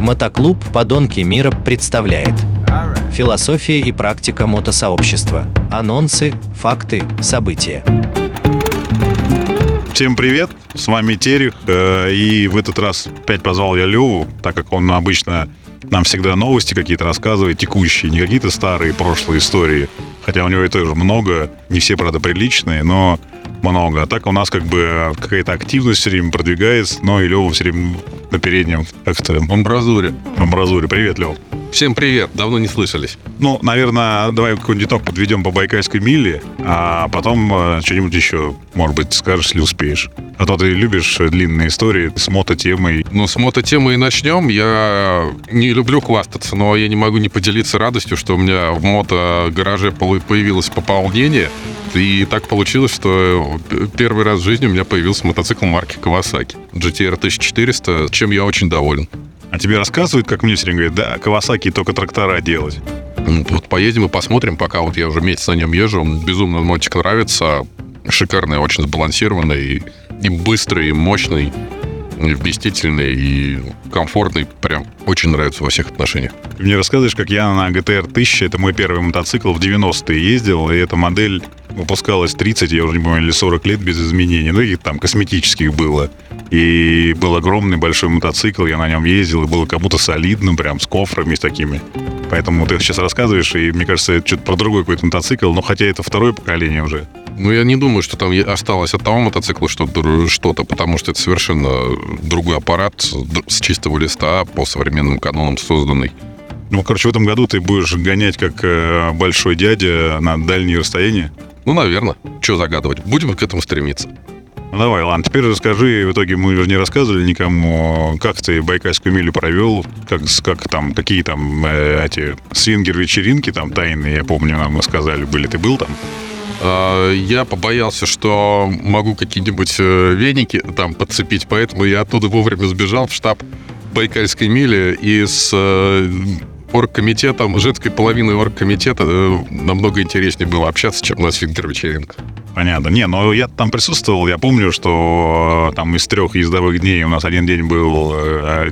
Мотоклуб «Подонки мира» представляет. Философия и практика мотосообщества. Анонсы, факты, события. Всем привет, с вами Терек, э, и в этот раз опять позвал я Леву, так как он обычно нам всегда новости какие-то рассказывает, текущие, не какие-то старые прошлые истории, хотя у него и тоже много, не все, правда, приличные, но много. А так у нас как бы какая-то активность все время продвигается, но и Лева все время на переднем как-то... Амбразуре. Амбразуре. Привет, Лев. Всем привет, давно не слышались. Ну, наверное, давай какой-нибудь итог подведем по Байкальской миле, а потом э, что-нибудь еще, может быть, скажешь, если успеешь. А то ты любишь длинные истории с мототемой. Ну, с мототемой и начнем. Я не люблю хвастаться, но я не могу не поделиться радостью, что у меня в мото-гараже появилось пополнение. И так получилось, что первый раз в жизни у меня появился мотоцикл марки Kawasaki GTR 1400, чем я очень доволен. А тебе рассказывают, как мне все время говорят, да, Кавасаки только трактора делать. Вот поедем и посмотрим, пока вот я уже месяц на нем езжу. Безумно мотик нравится. Шикарный, очень сбалансированный, и, и быстрый, и мощный, и вместительный, и комфортный. Прям очень нравится во всех отношениях. Ты мне рассказываешь, как я на GTR 1000, это мой первый мотоцикл, в 90-е ездил, и эта модель выпускалась 30, я уже не помню, или 40 лет без изменений. Ну, их там косметических было. И был огромный большой мотоцикл, я на нем ездил, и было как будто солидно, прям с кофрами с такими. Поэтому ты сейчас рассказываешь, и мне кажется, это что-то про другой какой-то мотоцикл, но хотя это второе поколение уже. Ну, я не думаю, что там осталось от того мотоцикла что-то, потому что это совершенно другой аппарат с чистого листа по современным канонам созданный. Ну, короче, в этом году ты будешь гонять как э, большой дядя на дальние расстояния? Ну, наверное. Что загадывать? Будем к этому стремиться. Ну, давай, ладно, теперь расскажи, в итоге мы же не рассказывали никому, как ты Байкальскую милю провел, как, как там, какие там э, эти свингер-вечеринки там тайные, я помню, нам сказали, были. Ты был там? А, я побоялся, что могу какие-нибудь э, веники там подцепить, поэтому я оттуда вовремя сбежал в штаб Байкальской мили и с э, оргкомитетом, женской половиной оргкомитета э, намного интереснее было общаться, чем на свингер-вечеринках. Понятно. Не, но я там присутствовал, я помню, что там из трех ездовых дней у нас один день был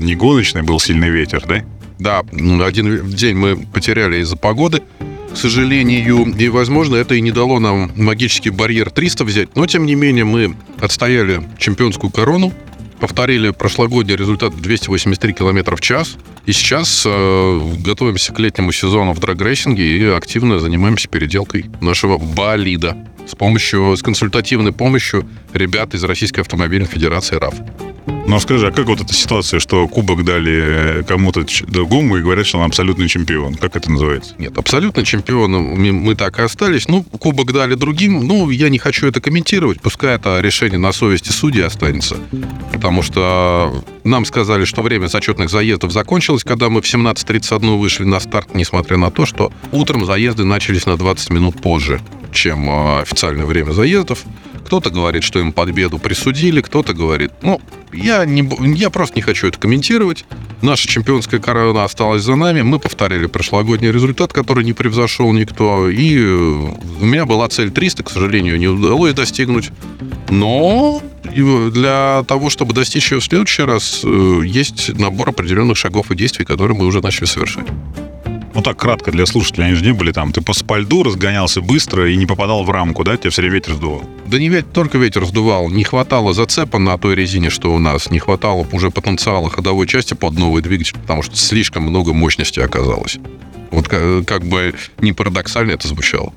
не гоночный, был сильный ветер, да? Да, один день мы потеряли из-за погоды, к сожалению, и, возможно, это и не дало нам магический барьер 300 взять, но, тем не менее, мы отстояли чемпионскую корону, повторили прошлогодний результат 283 км в час, и сейчас э, готовимся к летнему сезону в драгрейсинге и активно занимаемся переделкой нашего болида с помощью, с консультативной помощью ребят из Российской автомобильной федерации РАФ. Ну скажи, а как вот эта ситуация, что кубок дали кому-то другому и говорят, что он абсолютный чемпион? Как это называется? Нет, абсолютно чемпионом мы так и остались. Ну, кубок дали другим. Ну, я не хочу это комментировать. Пускай это решение на совести судьи останется. Потому что нам сказали, что время зачетных заездов закончилось, когда мы в 17.31 вышли на старт, несмотря на то, что утром заезды начались на 20 минут позже, чем а, официальное время заездов. Кто-то говорит, что им победу присудили, кто-то говорит, ну, я, не, я просто не хочу это комментировать. Наша чемпионская корона осталась за нами. Мы повторили прошлогодний результат, который не превзошел никто. И у меня была цель 300, к сожалению, не удалось достигнуть. Но для того, чтобы достичь ее в следующий раз, э, есть набор определенных шагов и действий, которые мы уже начали совершать. Ну так кратко для слушателей, они же не были там. Ты по спальду разгонялся быстро и не попадал в рамку, да? Тебя все время ветер сдувал. Да не ведь только ветер сдувал. Не хватало зацепа на той резине, что у нас. Не хватало уже потенциала ходовой части под новый двигатель, потому что слишком много мощности оказалось. Вот как, как бы не парадоксально это звучало.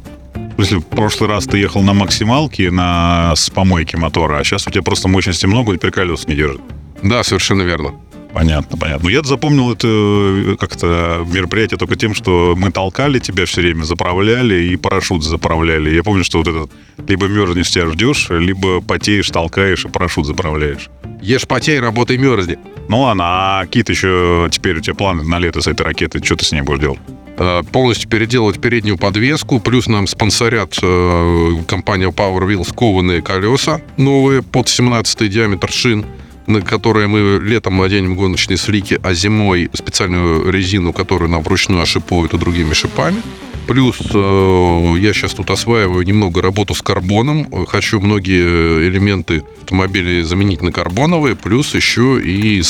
Если в прошлый раз ты ехал на максималке на, с помойки мотора, а сейчас у тебя просто мощности много, и теперь колес не держит. Да, совершенно верно. Понятно, понятно. Я запомнил это э, как-то мероприятие только тем, что мы толкали тебя все время, заправляли и парашют заправляли. Я помню, что вот этот либо мерзнешь, тебя ждешь, либо потеешь, толкаешь и парашют заправляешь. Ешь, потей, работай, мерзни. Ну ладно, а какие-то еще теперь у тебя планы на лето с этой ракеты? Что ты с ней будешь делать? Э, полностью переделать переднюю подвеску, плюс нам спонсорят э, компания Power Wheels кованые колеса новые под 17 диаметр шин на которые мы летом наденем гоночные слики, а зимой специальную резину, которую нам вручную ошипуют и другими шипами. Плюс э, я сейчас тут осваиваю немного работу с карбоном. Хочу многие элементы автомобилей заменить на карбоновые, плюс еще и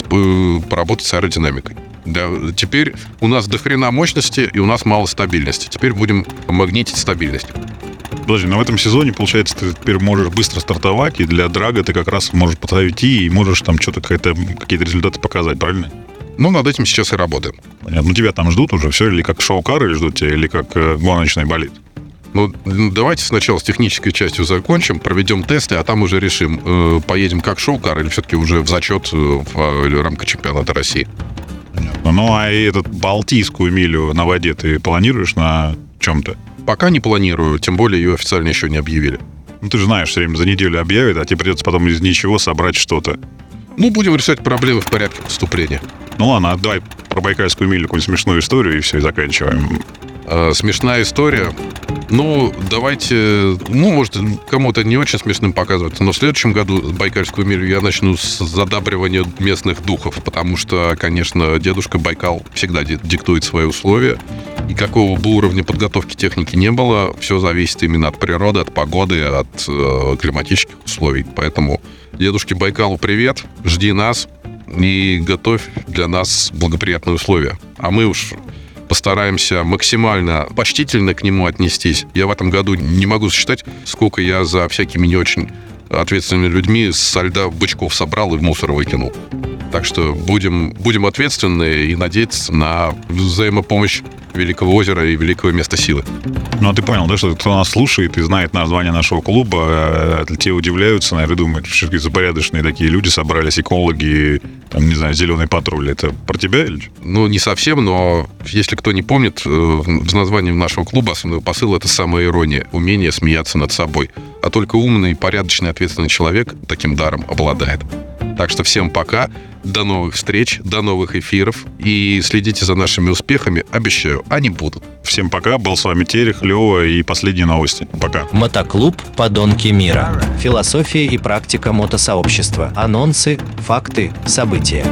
поработать с аэродинамикой. Да, теперь у нас до хрена мощности и у нас мало стабильности. Теперь будем магнитить стабильность. Подожди, но в этом сезоне, получается, ты теперь можешь быстро стартовать, и для драга ты как раз можешь подойти и можешь там что-то какие-то результаты показать, правильно? Ну, над этим сейчас и работаем. Понятно. Ну, тебя там ждут уже все, или как шоу-кар, или ждут тебя, или как э, гоночный болит? Ну, давайте сначала с технической частью закончим, проведем тесты, а там уже решим, э, поедем как шоу-кар или все-таки уже в зачет э, в э, рамках чемпионата России. Понятно. Ну, а этот Балтийскую милю на воде ты планируешь на чем-то? Пока не планирую, тем более ее официально еще не объявили. Ну, ты же знаешь, все время за неделю объявят, а тебе придется потом из ничего собрать что-то. Ну, будем решать проблемы в порядке поступления. Ну ладно, давай про Байкальскую милю какую-нибудь смешную историю, и все, и заканчиваем. Э, смешная история. Ну, давайте, ну, может, кому-то не очень смешным показывать, но в следующем году Байкальскую милю я начну с задабривания местных духов, потому что, конечно, дедушка Байкал всегда диктует свои условия, и какого бы уровня подготовки техники не было, все зависит именно от природы, от погоды, от э, климатических условий. Поэтому дедушке Байкалу привет, жди нас и готовь для нас благоприятные условия. А мы уж постараемся максимально почтительно к нему отнестись. Я в этом году не могу засчитать, сколько я за всякими не очень ответственными людьми со льда бычков собрал и в мусор выкинул. Так что будем, будем ответственны и надеяться на взаимопомощь Великого озера и Великого места силы. Ну, а ты понял, да, что кто нас слушает и знает название нашего клуба, э, те удивляются, наверное, думают, что какие запорядочные такие люди собрались, экологи, там, не знаю, зеленый патруль. Это про тебя или? Ну, не совсем, но если кто не помнит, э, в названии нашего клуба основной посыл — это самая ирония, умение смеяться над собой. А только умный, порядочный, ответственный человек таким даром обладает. Так что всем пока, до новых встреч, до новых эфиров и следите за нашими успехами, обещаю, они будут. Всем пока, был с вами Терех, Лева и последние новости. Пока. Мотоклуб «Подонки мира». Философия и практика мотосообщества. Анонсы, факты, события.